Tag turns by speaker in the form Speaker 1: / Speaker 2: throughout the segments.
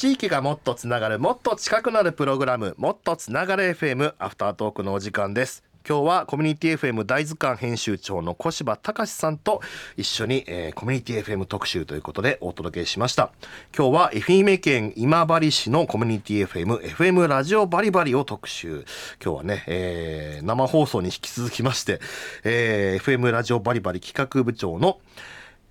Speaker 1: 地域がもっとつながるもっと近くなるプログラムもっとつながる FM アフタートークのお時間です。今日はコミュニティ FM 大図鑑編集長の小柴隆さんと一緒に、えー、コミュニティ FM 特集ということでお届けしました。今日は愛媛県今治市のコミュニティ FM FM ラジオバリバリを特集。今日はね、えー、生放送に引き続きまして、えー、FM ラジオバリバリ企画部長の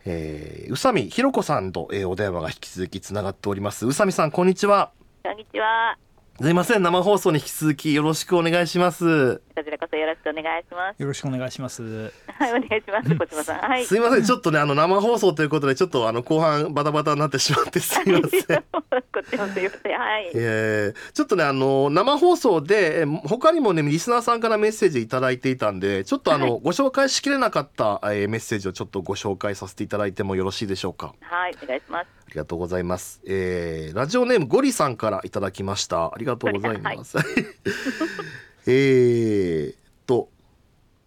Speaker 1: えー、宇佐美ひろ子さんと、えー、お電話が引き続きつながっております。宇佐美さんこんにちは。
Speaker 2: こんにちは。
Speaker 1: すいません生放送に引き続きよろしくお願いします。
Speaker 2: こちらこそよろしくお願いします。
Speaker 3: よろしくお願いします。
Speaker 2: はいお願いします小島さん。はい。
Speaker 1: すいませんちょっとねあの生放送ということでちょっとあの後半バタバタになってしまってすいません。
Speaker 2: こっちもすいませんはい、
Speaker 1: えー、ちょっとねあの生放送で他にもねリスナーさんからメッセージ頂いていたんでちょっとあの、はい、ご紹介しきれなかった、えー、メッセージをちょっとご紹介させていただいてもよろしいでしょうか？
Speaker 2: はいお願いします。
Speaker 1: ありがとうございます。えー、ラジオネームゴリさんからいただきました。ありがとうございます。はい、えっと、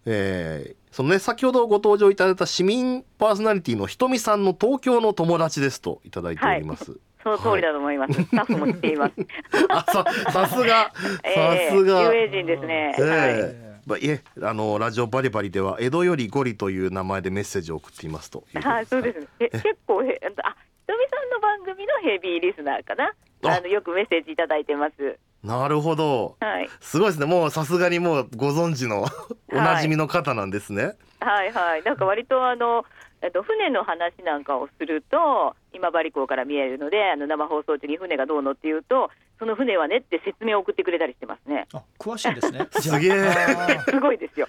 Speaker 1: えー、そのね先ほどご登場いただいた市民パーソナリティのひとみさんの東京の友達ですといただいております。はい
Speaker 2: その通りだと思います。はい、スタッフも知っています。
Speaker 1: あ、さ、さすが。さすが。
Speaker 2: 有名人ですね。
Speaker 1: えー、はい。まあ、いえあのラジオバリバリでは江戸よりゴリという名前でメッセージを送っていますと
Speaker 2: はい、そうです。え結構へあひとみさんの番組のヘビーリスナーかな。あのよくメッセージいただいてます。
Speaker 1: なるほど。はい。すごいですね。もうさすがにもうご存知のおなじみの方なんですね。
Speaker 2: はい、はい、はい。なんか割とあのえっと船の話なんかをすると今治港から見えるのであの生放送中に船がどうのっていうとその船はねって説明を送ってくれたりしてますね。
Speaker 3: あ詳しいですね。
Speaker 1: すげえ。
Speaker 2: すごいですよ。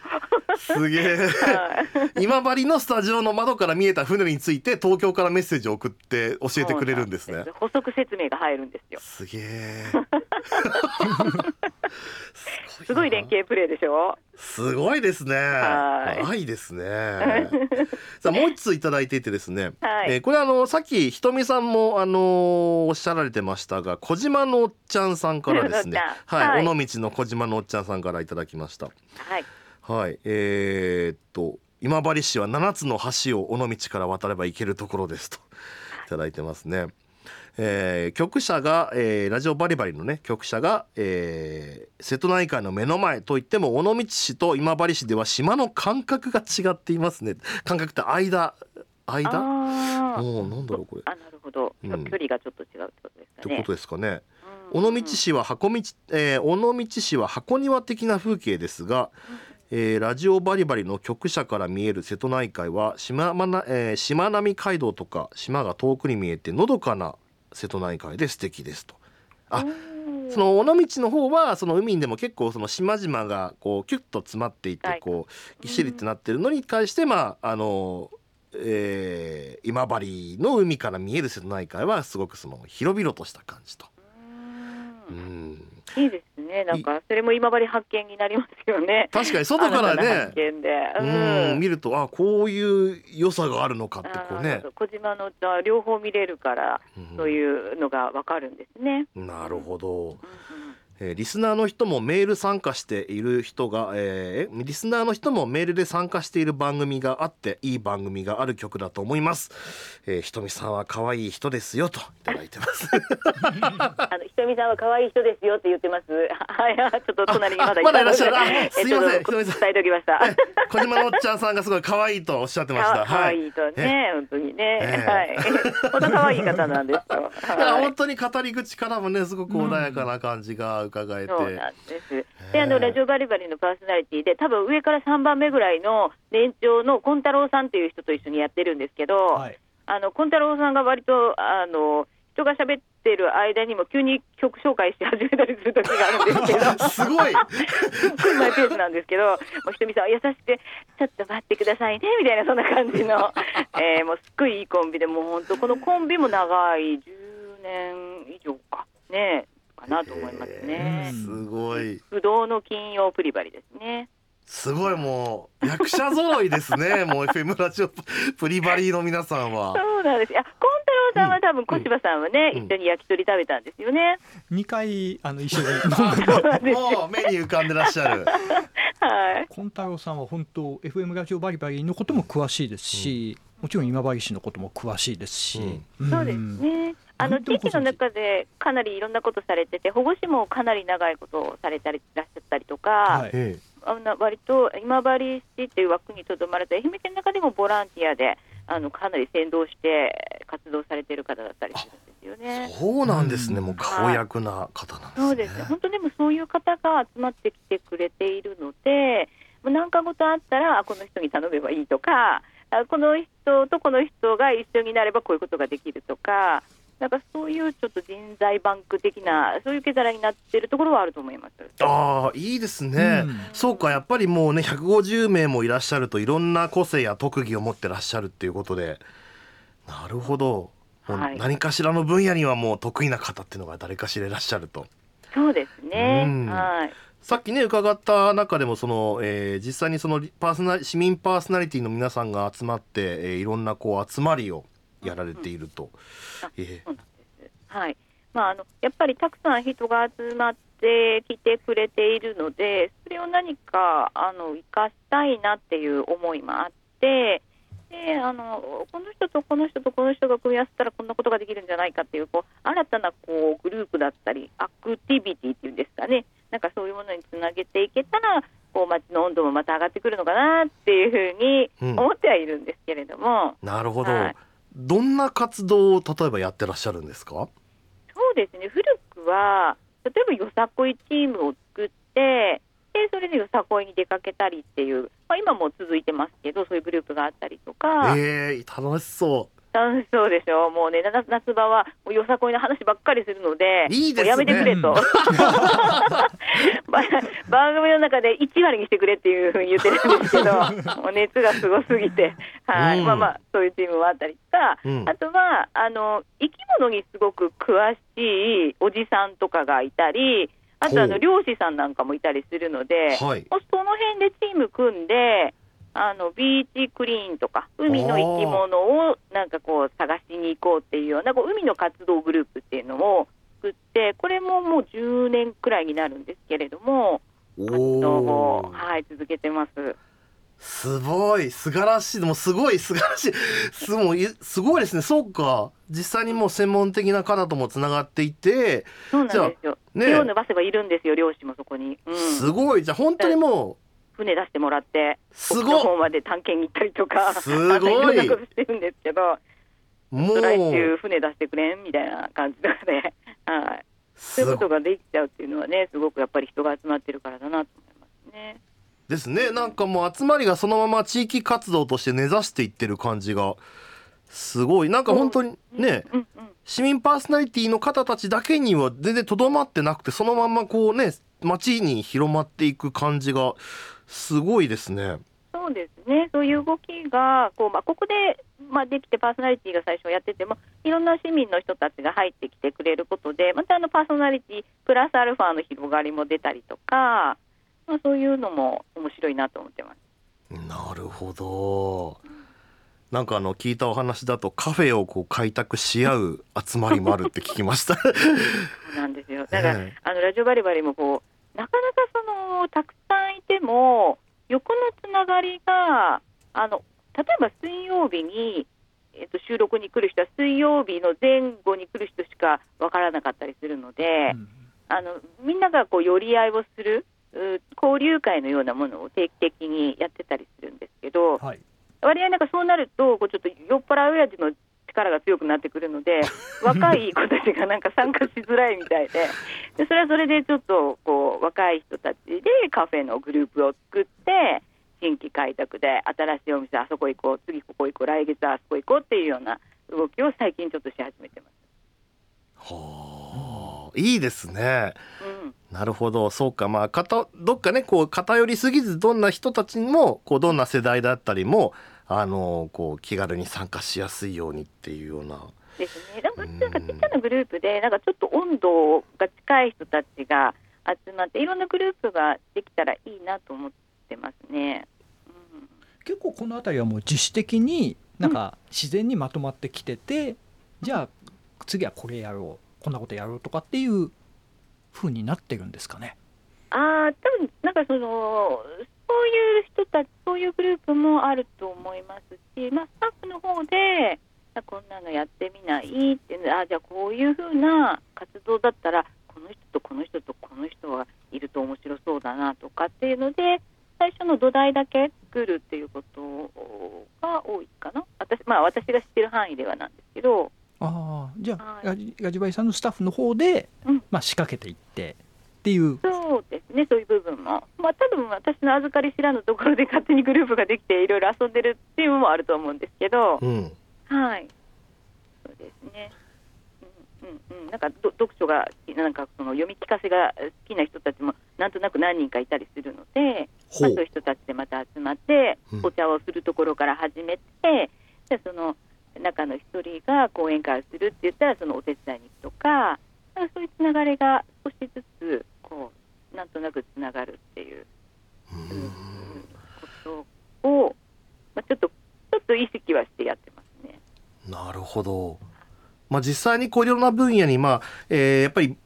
Speaker 1: すげえ。今治のスタジオの窓から見えた船について東京からメッセージを送って教えてくれるんですね。
Speaker 2: す補足説明が入るんですよ。
Speaker 1: すげえ。
Speaker 2: すごい連携プレーでしょ？
Speaker 1: すごいですね。はい。ですね。さあもう一ついただいていてですね。はい、えー、これあのさっきひとみさんもあのー、おっしゃられてましたが、小島のおっちゃんさんからですね。はい、はい、尾道の小島のおっちゃんさんからいただきました。はい。はい。えー、っと今治市は七つの橋を尾道から渡れば行けるところですといただいてますね。えー、局舎が、えー、ラジオバリバリのね局舎が、えー、瀬戸内海の目の前といっても尾道市と今治市では島の間隔が違っていますね。間隔って間間？もうなんだろうこれ。
Speaker 2: あなるほど、うん、距離がちょっと違うってことですかね。
Speaker 1: ってことですかね。尾道市は箱道、えー、尾道市は箱庭的な風景ですが、えー、ラジオバリバリの局舎から見える瀬戸内海は島,、まえー、しまなみ海道とか島が遠くに見えてのどかな瀬戸内海で素敵ですと。あその尾道の方はその海でも結構その島々がこうキュッと詰まっていてこうぎっしりってなってるのに対してまああのえー、今治の海から見える瀬戸内海はすごくその広々とした感じと。
Speaker 2: うんいいですね。なんかそれも今治発見になりますよね。
Speaker 1: 確かに外からね、
Speaker 2: う
Speaker 1: ん、見るとあこういう良さがあるのかってこうね。
Speaker 2: 小島の両方見れるから、そういうのがわかるんですね。
Speaker 1: なるほど。うんえー、リスナーの人もメール参加している人が、えー、リスナーの人もメールで参加している番組があっていい番組がある曲だと思います、えー、ひとみさんは可愛い人ですよといただいてます。
Speaker 2: あのひとみさんは可愛い人ですよって言ってます。はいちょっと隣にまだ
Speaker 1: まだいらっしゃる。すいません。ひ
Speaker 2: とみさん。伝えておきました。
Speaker 1: 小島のおっちゃんさんがすごい可愛いとおっしゃってました。
Speaker 2: 可愛いとね本当にね、えー、はい。本当可愛い方なんですよ、
Speaker 1: はい、本当に語り口からもねすごく穏やかな感じが伺えて、
Speaker 2: そうなんです。であのラジオバリバリのパーソナリティで多分上から3番目ぐらいの年長のコンタロウさんっていう人と一緒にやってるんですけど、はい、あのコンタロウさんが割とあの人が喋ってる間にも急に曲紹介して始めたりする時があるんですけど。
Speaker 1: すごい。
Speaker 2: すっごいマイペースなんですけどもうひとみさん優しくてちょっと待ってくださいねみたいなそんな感じの、えー、もうすっごいいいコンビでもう本当このコンビも長い10年以上か。ねかなと思いますね。
Speaker 1: すごい。
Speaker 2: 不動の金曜プリバリですね。
Speaker 1: すごいもう役者揃いですね。もう FM ラジオプリバリーの皆さんは。
Speaker 2: そうなんです。いや、コンタロウさんは多分小柴さんはね、うん、一緒に焼き鳥食べたんですよね。
Speaker 3: 二回あの一緒に
Speaker 1: もう目に浮かんでらっしゃる。
Speaker 2: はい。
Speaker 3: コンタロウさんは本当 FM ラジオバリバリのことも詳しいですし、うん、もちろん今治市のことも詳しいですし。
Speaker 2: うん、そうですね。あの地域の中でかなりいろんなことされてて保護司もかなり長いことをされたりいらっしゃったりとか、はい、あの割と今治市っていう枠にとどまると愛媛県の中でもボランティアであのかなり先導して活動されている方だったりするんですよね。
Speaker 1: そうなんですね、もう顔役な方なんですね。
Speaker 2: そうですね。本当でもそういう方が集まってきてくれているので、もう何かごとあったらこの人に頼めばいいとか、この人とこの人が一緒になればこういうことができるとか。なんかそういうちょっと人材バンク的なそういう受け皿になっているところはあると思います。
Speaker 1: ああいいですね、うん、そうかやっぱりもうね150名もいらっしゃるといろんな個性や特技を持ってらっしゃるっていうことで。なるほど、はい、何かしらの分野にはもう得意な方っていうのが誰かしらいらっしゃると。
Speaker 2: そうですね、うん、はい。
Speaker 1: さっきね伺った中でもその、えー、実際にそのパーソナ市民パーソナリティの皆さんが集まって、えー、いろんなこう集まりをやられていると。
Speaker 2: はい。まあ、あのやっぱりたくさん人が集まってきてくれているのでそれを何かあの生かしたいなっていう思いもあってであのこの人とこの人とこの人が組み合わせたらこんなことができるんじゃないかっていうこう新たなこうグループだったりアクティビティっていうんですかね。なんかそういうものにつなげていけたらこう街の温度もまた上がってくるのかなっていうふうに思ってはいるんですけれども。
Speaker 1: うん、なるほど、はいどんな活動を例えばやってらっしゃるんですか？
Speaker 2: そうですね。古くは例えばよさこいチームを作ってでそれでよさこいに出かけたりっていう、まあ、今も続いてますけどそういうグループがあったりとか。
Speaker 1: えー、楽しそ
Speaker 2: そうでしょ？もうね夏場はよさこいの話ばっかりするので
Speaker 1: いいです、
Speaker 2: ね、やめてくれと。番組の中で1割にしてくれっていうふうに言ってるんですけど もう熱がすごすぎて、はい、うん、まあまあそういうチームもあったりとか、うん、あとはあの生き物にすごく詳しいおじさんとかがいたりあとあの漁師さんなんかもいたりするので、はい、その辺でチーム組んであのビーチクリーンとか海の生き物をなんかこう探しに行こうっていうようなこう海の活動グループっていうのを作ってこれももう10年くらいになるんですけれども活動を、はい、続けてます。
Speaker 1: すごい。素晴らしい。もうすごい素晴らしい。すごいすごいですね。そうか。実際にもう専門的な方ともつながっていて
Speaker 2: そうなんですよ、ね、手を伸ばせばいるんですよ漁師もそこに、
Speaker 1: うん、すごい。じゃあ本当にもう
Speaker 2: 船出してもらって
Speaker 1: すごい
Speaker 2: 方まで探検に行ったりとか
Speaker 1: すご
Speaker 2: い。いろんなことしてるんですけどもう。来週船出してくれんみたいな感じとかで、はい、そういうことができちゃうっていうのはねすごくやっぱり人が集まってるからだなと思いますね。
Speaker 1: ですね。なんかもう集まりがそのまま地域活動として根ざしていってる感じがすごい。なんか本当にね、うん。うん。うん、市民パーソナリティの方たちだけには全然とどまってなくてそのままこうね街に広まっていく感じがすごいですね。
Speaker 2: そうですね、そういう動きがこう、まあ、ここで、まあ、できてパーソナリティが最初やっててもいろんな市民の人たちが入ってきてくれることでまたあのパーソナリティプラスアルファの広がりも出たりとか、まあ、そういうのも面白いなと思ってます。
Speaker 1: なるほどなんかあの聞いたお話だとカフェをこう開拓し合う集まりもあるって聞きました。そ
Speaker 2: うなんですよ。だから、えー、あのラジオバリバリもこうなかなかそのたくさんいても横のつながりがあの例えば水曜日にえっと収録に来る人は水曜日の前後に来る人しかわからなかったりするので、うん、あのみんながこう寄り合いをする交流会のようなものを定期的にやってたりするんですけど。はい割合なんかそうなるとこうちょっと酔っ払う親父の力が強くなってくるので 若い子たちがなんか参加しづらいみたいででそれはそれでちょっとこう若い人たちでカフェのグループを作って新規開拓で新しいお店あそこ行こう次ここ行こう来月あそこ行こうっていうような動きを最近ちょっとし始めてます。
Speaker 1: はあ、いいですね。うん、なるほど、そうか、まあ、かた、どっかね、こう偏りすぎず、どんな人たちにも、こう、どんな世代だったりも。あのこう気軽に参加しやすいようにっていうような。
Speaker 2: ですね。なんかなんかちっちゃなグループでなんかちょっと温度が近い人たちが集まっていろんなグループができたらいいなと思ってますね。
Speaker 3: うん、結構この辺りはもう自主的になんか自然にまとまってきてて、うん、じゃあ次はこれやろうこんなことやろうとかっていうふうになってるんですかね？
Speaker 2: ああ多分なんかそのそういう人たち、そういうグループもあると思いますし、まあ、スタッフの方で、こんなのやってみないってあじゃあこういうふうな活動だったらこの人とこの人とこの人がいると面白そうだなとかっていうので最初の土台だけ作るっていうことが多いかな。私,、まあ、私が知ってる範囲ではなんですけど。
Speaker 3: あじゃあ、はい、ガジバイさんのスタッフの方で、うん、まあ、仕掛けていってっていう。
Speaker 2: そうですねそういう部分も、まあ、多分私の預かり知らぬところで勝手にグループができていろいろ遊んでるっていうのもあると思うんですけど、うん、はい。そうですね。うんうんうん、なんか読書がなんかその読み聞かせが好きな人たちもなんとなく何人かいたりするので、まあ、そういう人たちでまた集まってお茶をするところから始めて、でその中の一人が講演会をするって言ったらそのお手伝いに行くとかそういうつながりが少しずなんとなくつながるっていう、ことを、まあ、ちょっとちょっと意識はしてやってますね。
Speaker 1: なるほど。まあ、実際にこういろんな分野に、まあえー、やっぱり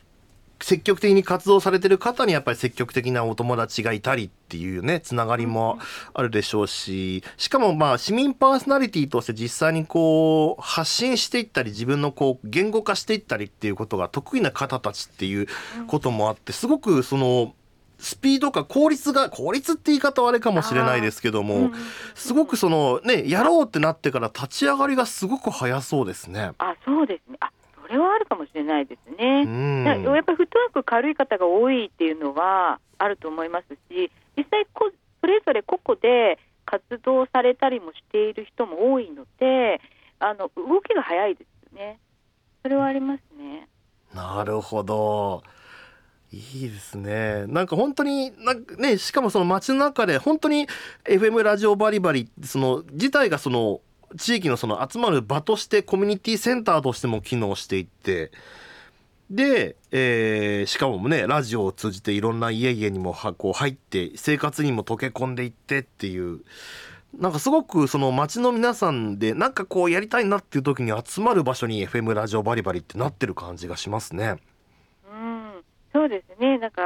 Speaker 1: 積極的に活動されてる方にやっぱり積極的なお友達がいたりっていうねつながりもあるでしょうししかもまあ市民パーソナリティとして実際にこう発信していったり自分のこう言語化していったりっていうことが得意な方たちっていうこともあってすごくそのスピードか効率が効率って言い方はあれかもしれないですけども、すごくそのねやろうってなってから立ち上がりがすごく早そうですね。
Speaker 2: あそうですね。あそれはあるかもしれないですね。やっぱりフットワーク軽い方が多いっていうのはあると思いますし、実際こそれぞれ個々で活動されたりもしている人も多いので、あの動きが早いですよね。それはありますね。
Speaker 1: なるほど。いいですね。なんか本当になんかねしかもその街の中で本当に FM ラジオバリバリその自体がその地域のその集まる場としてコミュニティセンターとしても機能していってで、えー、しかもねラジオを通じていろんな家々にもこう入って生活にも溶け込んでいってっていうなんかすごくその街の皆さんでなんかこうやりたいなっていう時に集まる場所に FM ラジオバリバリってなってる感じがしますね。
Speaker 2: うん、そうですねなんか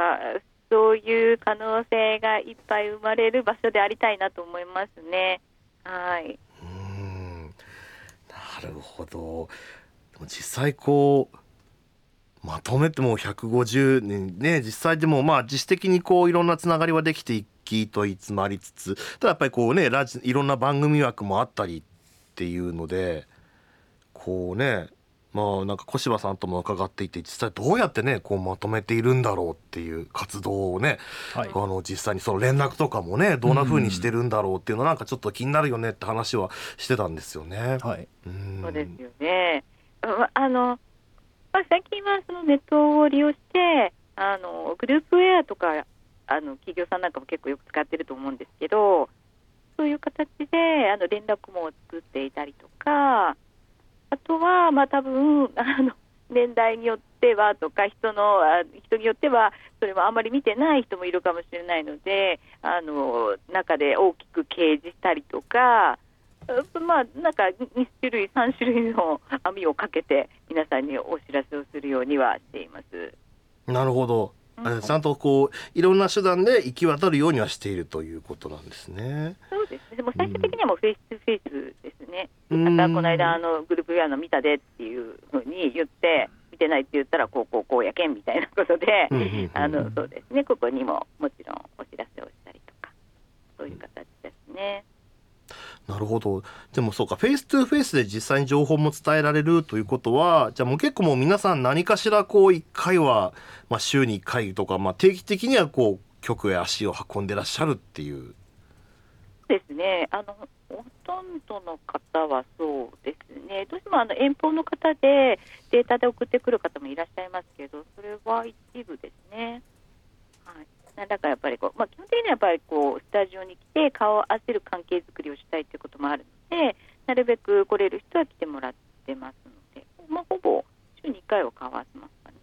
Speaker 2: そういう可能性がいっぱい生まれる場所でありたいなと思いますね。はい。
Speaker 1: るほど。実際こうまとめても150年ね。実際でもまあ自主的にこういろんなつながりはできていきと言いつまりつつただやっぱりこうねラジいろんな番組枠もあったりっていうのでこうねまあなんか小柴さんとも伺っていて実際どうやってねこうまとめているんだろうっていう活動をね、はい、あの実際にその連絡とかもねどんな風にしてるんだろうっていうのなんかちょっと気になるよねって話はしてたんですよね。
Speaker 2: はい、うんそうですよね。あの、まあ、最近はそのネットを利用してあのグループウェアとかあの企業さんなんかも結構よく使ってると思うんですけどそういう形であの連絡網を作っていたりとかあとは、まあ、多分あの年代によってはとか人の人によってはそれもあまり見てない人もいるかもしれないのであの中で大きく掲示したりとかまあなんか2種類3種類の網をかけて皆さんにお知らせをするようにはしています。
Speaker 1: なるほど。ちゃんとこういろんな手段で行き渡るようにはしているということなんですね。
Speaker 2: そうですね。でも最終的にはもうフェイス2フェイスですね。またこの間あのグループウェアの見たでっていうふうに言って見てないって言ったらこうこうこうやけんみたいなことで、あのそうですね。ここにももちろんお知らせをしたりとかそういう形ですね。
Speaker 1: なるほど。でもそうかフェイス2フェイスで実際に情報も伝えられるということはじゃあもう結構もう皆さん何かしらこう1回は、まあ、週に1回とか、まあ、定期的にはこう局へ足を運んでらっしゃるっていう。
Speaker 2: ですね。あのほとんどの方はそうですね。どうしてもあの遠方の方でデータで送ってくる方もいらっしゃいますけどそれは一部ですね。はい。なんだかやっぱりこう、まあ、基本的にはやっぱりこうスタジオに来て顔を合わせる関係づくりをしたいということもあるのでなるべく来れる人は来てもらってますので、まあ、ほぼ週に1回は顔合わせますかね。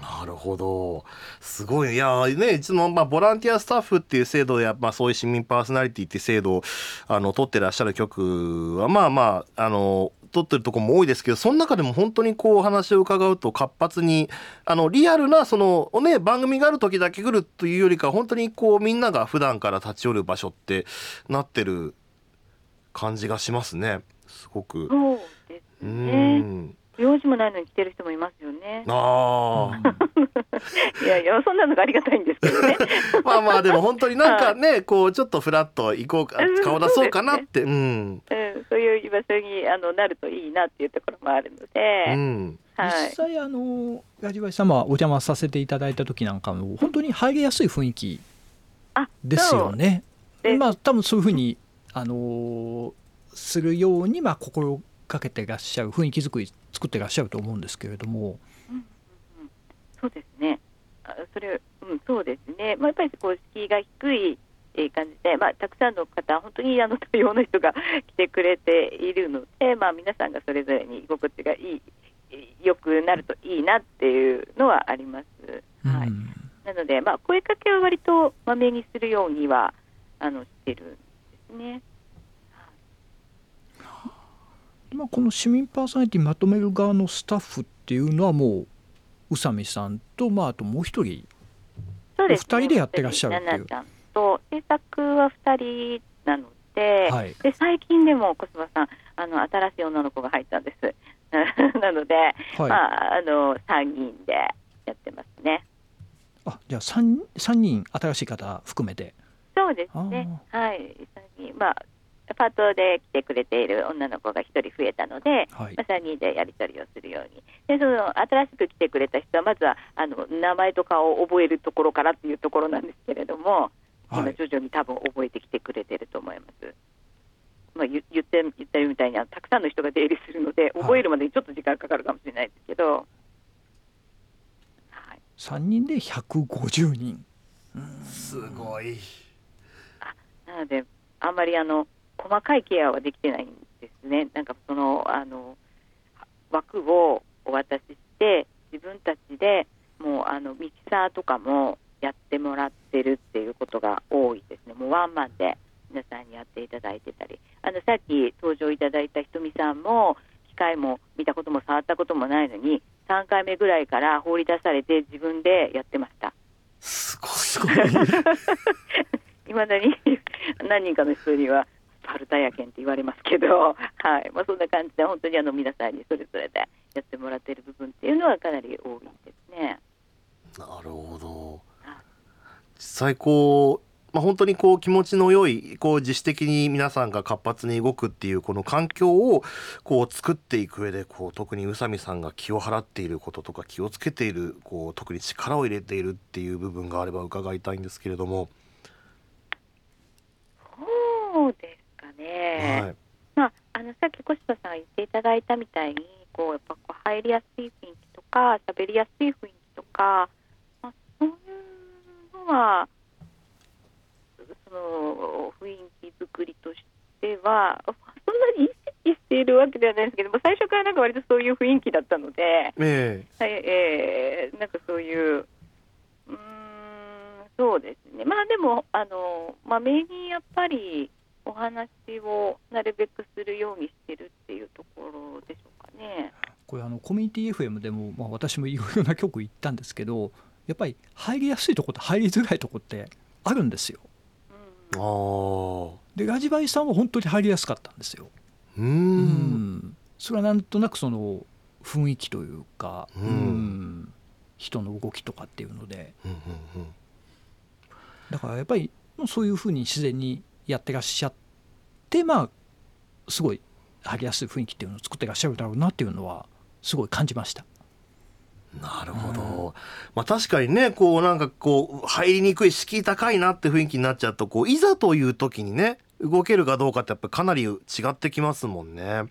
Speaker 1: なるほど。すごい。いやねいつもまあボランティアスタッフっていう制度や、まあ、そういう市民パーソナリティっていう制度をあの取ってらっしゃる局はまあまああの撮ってるとこも多いですけどその中でも本当にこう話を伺うと活発にあのリアルなそのね番組がある時だけ来るというよりか本当にこうみんなが普段から立ち寄る場所ってなってる感じがしますね。すごく。
Speaker 2: そうですね用事もないのに来てる人もいますよね。ああ。いやいやそんなのがありがたいんですけどね。
Speaker 1: まあまあでも本当になんかね、はい、こうちょっとフラッと行こうか顔出そうかなって、うね、うん、うん、
Speaker 2: そういう場所にあのなるといいなっていうところもあるので。
Speaker 3: うんはい、実際あのガジバシ様お邪魔させていただいた時なんかも本当に入りやすい雰囲気ですよね。まあ多分そういうふうにあのするようにまあ心かけてらっしゃる雰囲気作り作ってらっしゃると思うんですけれども。うんうん
Speaker 2: うん、そうですねそれ、うん、そうですね、まあ、やっぱりこう敷居が低い感じで、まあ、たくさんの方、本当にあの 多様な人が来てくれているので、まあ、皆さんがそれぞれに居心地がいい、良くなるといいなっていうのはあります。はい、なので、まあ、声かけは割とまめにするようにはあのしてるんですね。
Speaker 3: まあ、この市民パーソナリティまとめる側のスタッフっていうのはもう宇佐美さんと、まあ、あともう一人。
Speaker 2: そうです、
Speaker 3: ね、2人でやってらっしゃるっていう。
Speaker 2: と制作は2人なのではい、で最近でも小芝さんあの新しい女の子が入ったんです。なので、はい、まあ、あの3人でやってますね。
Speaker 3: あじゃあ 3, 3人新しい方含めて。
Speaker 2: そうですね。はい。3人まあパートで来てくれている女の子が1人増えたので、はい、まあ、3人でやり取りをするように。でその新しく来てくれた人はまずはあの名前とかを覚えるところからっていうところなんですけれども、今徐々に多分覚えてきてくれてると思います。まあ、言って言ったみたいにたくさんの人が出入りするので覚えるまでにちょっと時間かかるかもしれないですけど、
Speaker 3: はい、3人で150人。
Speaker 1: すごい。
Speaker 2: あなのであんまりあの細かいケアはできてないんですね。なんかそのあの枠をお渡しして自分たちでもうあのミキサーとかもやってもらってるっていうことが多いですね。もうワンマンで皆さんにやっていただいてたり、あのさっき登場いただいたひとみさんも機械も見たことも触ったこともないのに3回目ぐらいから放り出されて自分でやってました。
Speaker 1: すごいすごい。
Speaker 2: いまだに何人かの人にはパルタヤ県って言われますけど、はいまあ、そんな感じで本当にあの皆さんにそれぞれでやってもらっている部分っていうのはかなり多いですね。
Speaker 1: なるほど実際こう、まあ、本当にこう気持ちの良いこう自主的に皆さんが活発に動くっていうこの環境をこう作っていく上でこう特に宇佐美さんが気を払っていることとか気をつけているこう特に力を入れているっていう部分があれば伺いたいんですけれども。
Speaker 2: そうですで、はい、まあ、あのさっき小柴さんが言っていただいたみたいにこうやっぱこう入りやすい雰囲気とか喋りやすい雰囲気とか、まあ、そういうのはその雰囲気作りとしてはそんなに意識しているわけではないですけども最初からなんか割とそういう雰囲気だったので、えー、はい、えー、なんかそういううんそうですね。まあでもあのまめにやっぱりお話をなるべくするようにしてるっていうところでしょうかね。
Speaker 3: これあのコミュニティ FM でも、まあ、私もいろいろな曲行ったんですけどやっぱり入りやすいところと入りづらいところってあるんですよ。うん、でラジバイさんは本当に入りやすかったんですよ。うん。それはなんとなくその雰囲気というか、うん、人の動きとかっていうので、だからやっぱりそういうふうに自然にやってらっしゃってまあすごい張りやすい雰囲気っていうのを作ってらっしゃるだろうなっていうのはすごい感じました。
Speaker 1: なるほど、うん、まあ確かにねこうなんかこう入りにくい敷居高いなって雰囲気になっちゃうとこういざという時にね動けるかどうかってやっぱりかなり違ってきますもんね。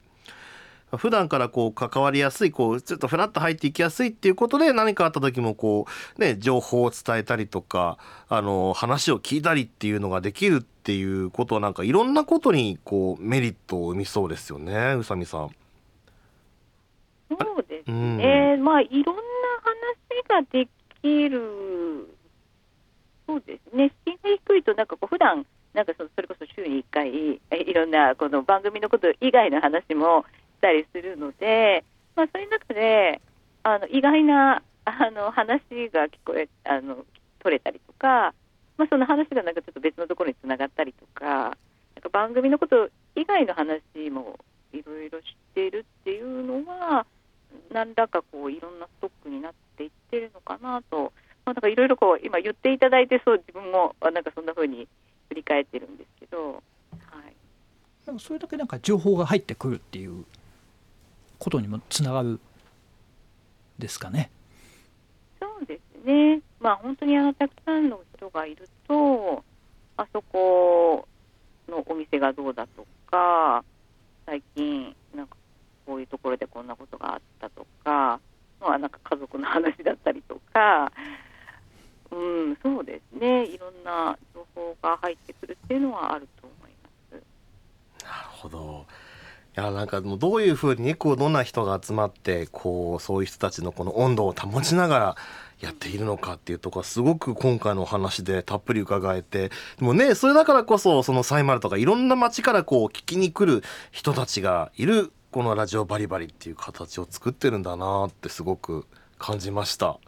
Speaker 1: 普段からこう関わりやすいこうちょっとフラッと入っていきやすいっていうことで何かあった時もこうね情報を伝えたりとかあの話を聞いたりっていうのができるっていうことはなんかいろんなことにこうメリットを生みそうですよね宇佐美さん。
Speaker 2: そうですね、うん、まあいろんな話ができるそうですね。敷居が低いとなんかこう普段なんかそそれこそ週に1回いろんなこの番組のこと以外の話もしたりするので、まあ、そういう中であの意外なあの話が聞こえあの取れたりとか、まあ、その話がなんかちょっと別のところにつながったりとかなんか番組のこと以外の話もいろいろ知っているっていうのは何らかこういろんなストックになっていってるのかなと、まあ、なんかいろいろこう今言っていただいてそう自分もなんかそんなふうに振り返ってるんですけど、はい、
Speaker 3: でもそれだけなんか情報が入ってくるっていうことにもつながるですかね。
Speaker 2: そうですね、まあ、本当にあのたくさんの人がいるとあそこのお店がどうだとか最近なんかこういうところでこんなことがあったとか、まあ、なんか家族の話だったりとか、うん、そうですねいろんな情報が入ってくるっていうのはあると思います。
Speaker 1: なるほどいやなんかもうどういうふうにこうどんな人が集まってこうそういう人たちのこの温度を保ちながらやっているのかっていうところすごく今回のお話でたっぷり伺えてでもねそれだからこそそのサイマルとかいろんな街からこう聞きに来る人たちがいるこのラジオバリバリっていう形を作ってるんだなってすごく感じました。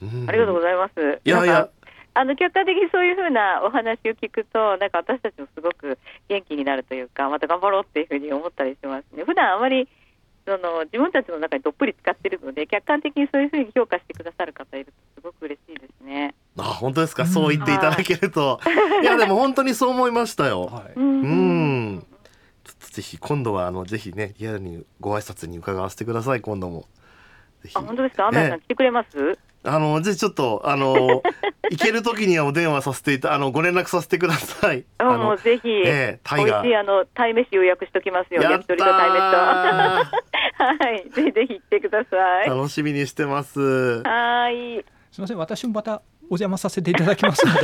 Speaker 2: うん、ありがとうございます。いやいや。あの客観的にそういうふうなお話を聞くと、なんか私たちもすごく元気になるというか、また頑張ろうっていうふうに思ったりしますね。普段あまりその自分たちの中にどっぷり使ってるので客観的にそういうふうに評価してくださる方いるとすごく嬉しいですね。
Speaker 1: あ本当ですか、そう言っていただけると、い、やでも本当にそう思いましたよ。はい、うんちょっとぜひ今度はあのぜひねリアルにご挨拶に伺わせてください今度も。
Speaker 2: あ本当ですか、天さん来てくれます？
Speaker 1: あのぜひちょっとあの 行ける時にはお電話させていたあのご連絡させてください。
Speaker 2: あもうぜひ、えー、タイ美味しいあの鯛めし予約しときますよ。焼き鳥と鯛めしと。はい、ぜひぜひ来てください。
Speaker 1: 楽しみにしてます。
Speaker 2: はい。
Speaker 3: すみません、私もまたお邪魔させていただきますので。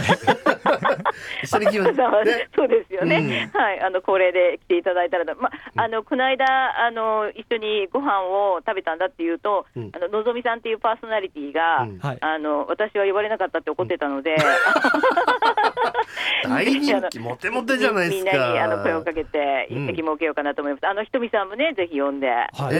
Speaker 1: 一緒に来ます、
Speaker 2: ね、そうですよね、うん、はい。あの恒例で来ていただいたらまあのこの間あの一緒にご飯を食べたんだっていうと、うん、あののぞみさんっていうパーソナリティが、うん、あの私は言われなかったって怒ってたので、
Speaker 1: 大人気モテモテじゃないですか。
Speaker 2: みんなにあの声をかけて一席設けようかなと思います、あのひとみさんもねぜひ呼んで。はい、はい、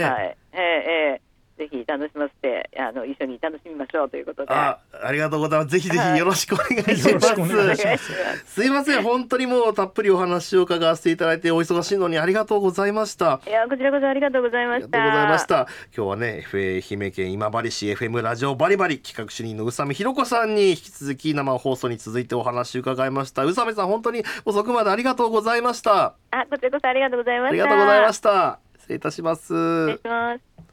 Speaker 2: えー、えーぜひ楽しませてあの一緒に楽しみましょうということで。
Speaker 1: あありがとうございます。ぜひぜひよろしくお願いします、はい、す。いません。本当にもうたっぷりお話を伺わせていただいてお忙しいのにありがとうございました。
Speaker 2: いやこちらこそありがとうございました。ありがとうございました
Speaker 1: 今日はね FA 愛媛県今治市 FM ラジオバリバリ企画主任の宇佐美弘子さんに引き続き生放送に続いてお話を伺いました。宇佐美さん本当に遅くまでありがとうございました。
Speaker 2: あこちらこそありがとうございました。あ
Speaker 1: りがとうございました。失礼いたします。
Speaker 2: 失礼します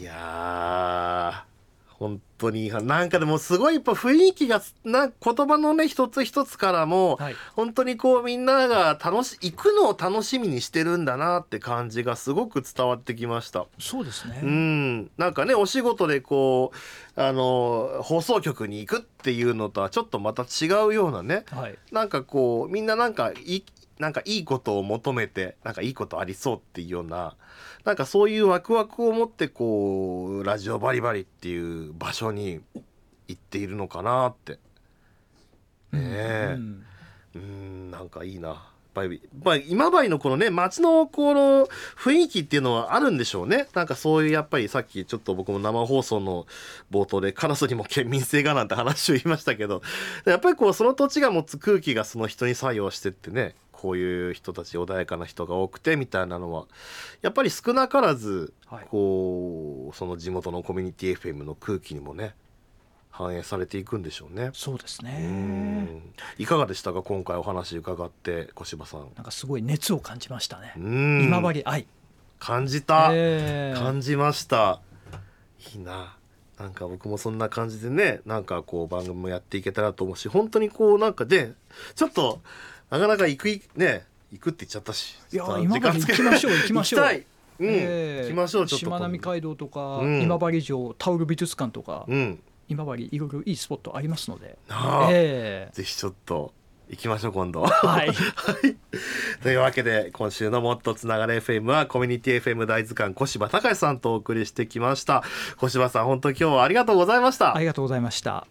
Speaker 1: いや本当になんかでもすごいやっぱ雰囲気がな言葉のね一つ一つからも、はい、本当にこうみんなが楽し行くのを楽しみにしてるんだなって感じがすごく伝わってきました。
Speaker 3: そうですね。
Speaker 1: うん。なんかねお仕事でこうあの放送局に行くっていうのとはちょっとまた違うようなね、はい、なんかこうみんななんかいなんかいいことを求めてなんかいいことありそうっていうようななんかそういうワクワクを持ってこうラジオバリバリっていう場所に行っているのかなって。ねえ。うんなんかいいな。やっぱり、まあ、今治のこのね街のこの雰囲気っていうのはあるんでしょうね。なんかそういうやっぱりさっきちょっと僕も生放送の冒頭でカラスにも県民性がなんて話を言いましたけどやっぱりこうその土地が持つ空気がその人に作用してってねこういう人たち穏やかな人が多くてみたいなのはやっぱり少なからず、こうその地元のコミュニティ FM の空気にもね反映されていくんでしょうね。
Speaker 3: そうですね。
Speaker 1: いかがでしたか？今回お話伺って小柴さん。
Speaker 3: なんかすごい熱を感じましたね。今治愛
Speaker 1: 感じた、えー、感じました。いいな。なんか僕もそんな感じでねなんかこう番組もやっていけたらと思うし本当にこうなんかねちょっとなかなか行くね行くって言っちゃったし。
Speaker 3: いや今まで行きましょう行きましょう。
Speaker 1: うん、えー、行きましょう
Speaker 3: しまなみ海道とか、うん、今治城タオル美術館とか、うん、今治いろいろいいスポットありますので、
Speaker 1: えー、ぜひちょっと行きましょう今度。
Speaker 3: はい、
Speaker 1: というわけで今週の「もっとつながれ FM」はコミュニティ FM 大図鑑小柴隆さんとお送りしてきました。小柴さん本当今日はありがとうございました。
Speaker 3: ありがとうございました